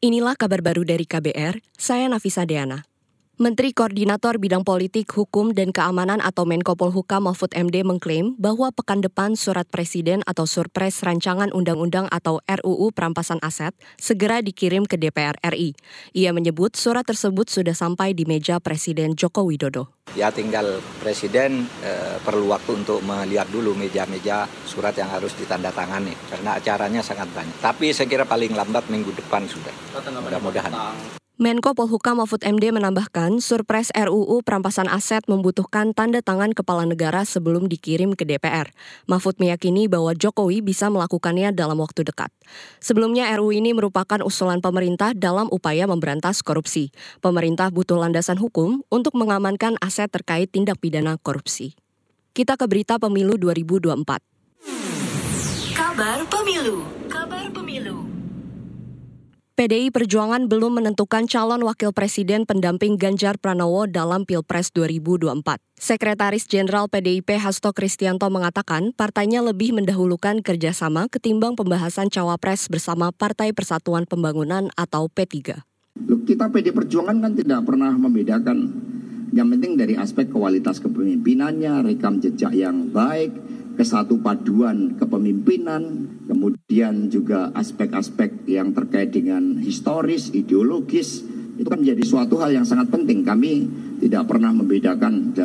Inilah kabar baru dari KBR, saya Nafisa Deana. Menteri Koordinator Bidang Politik, Hukum, dan Keamanan atau Menko Polhukam Mahfud MD mengklaim bahwa pekan depan surat presiden atau surpres rancangan undang-undang atau RUU perampasan aset segera dikirim ke DPR RI. Ia menyebut surat tersebut sudah sampai di meja Presiden Joko Widodo. Ya tinggal presiden eh, perlu waktu untuk melihat dulu meja-meja surat yang harus ditandatangani karena acaranya sangat banyak. Tapi saya kira paling lambat minggu depan sudah. Mudah-mudahan. Menko Polhukam Mahfud MD menambahkan, surpres RUU perampasan aset membutuhkan tanda tangan kepala negara sebelum dikirim ke DPR. Mahfud meyakini bahwa Jokowi bisa melakukannya dalam waktu dekat. Sebelumnya RUU ini merupakan usulan pemerintah dalam upaya memberantas korupsi. Pemerintah butuh landasan hukum untuk mengamankan aset terkait tindak pidana korupsi. Kita ke berita pemilu 2024. Kabar pemilu. PDI Perjuangan belum menentukan calon wakil presiden pendamping Ganjar Pranowo dalam Pilpres 2024. Sekretaris Jenderal PDIP Hasto Kristianto mengatakan partainya lebih mendahulukan kerjasama ketimbang pembahasan cawapres bersama Partai Persatuan Pembangunan atau P3. Kita PD Perjuangan kan tidak pernah membedakan yang penting dari aspek kualitas kepemimpinannya, rekam jejak yang baik, kesatu paduan kepemimpinan, kemudian juga aspek-aspek yang terkait dengan historis, ideologis, itu kan menjadi suatu hal yang sangat penting. Kami tidak pernah membedakan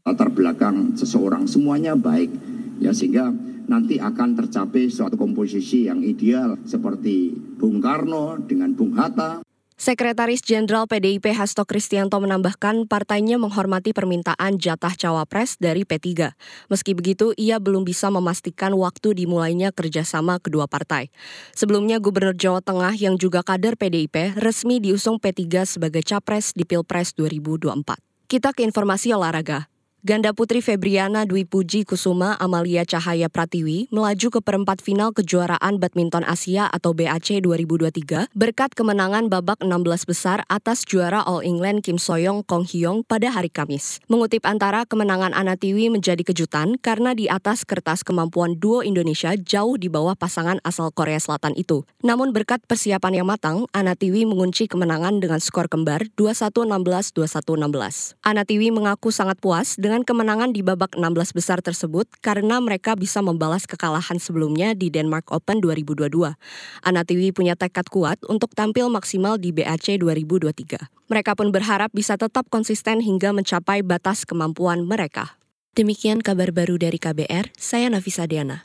latar belakang seseorang, semuanya baik. Ya sehingga nanti akan tercapai suatu komposisi yang ideal seperti Bung Karno dengan Bung Hatta, Sekretaris Jenderal PDIP Hasto Kristianto menambahkan partainya menghormati permintaan jatah cawapres dari P3. Meski begitu, ia belum bisa memastikan waktu dimulainya kerjasama kedua partai. Sebelumnya, Gubernur Jawa Tengah yang juga kader PDIP resmi diusung P3 sebagai capres di Pilpres 2024. Kita ke informasi olahraga. Ganda putri Febriana Dwi Puji Kusuma Amalia Cahaya Pratiwi melaju ke perempat final kejuaraan badminton Asia atau BAC 2023 berkat kemenangan babak 16 besar atas juara All England Kim Soyoung Kong Hyong pada hari Kamis. Mengutip antara kemenangan Anatiwi menjadi kejutan karena di atas kertas kemampuan duo Indonesia jauh di bawah pasangan asal Korea Selatan itu. Namun berkat persiapan yang matang, Anatiwi mengunci kemenangan dengan skor kembar 21-16-21-16. Anatiwi mengaku sangat puas dengan dengan kemenangan di babak 16 besar tersebut karena mereka bisa membalas kekalahan sebelumnya di Denmark Open 2022. Anatiwi punya tekad kuat untuk tampil maksimal di BAC 2023. Mereka pun berharap bisa tetap konsisten hingga mencapai batas kemampuan mereka. Demikian kabar baru dari KBR, saya Nafisa Diana.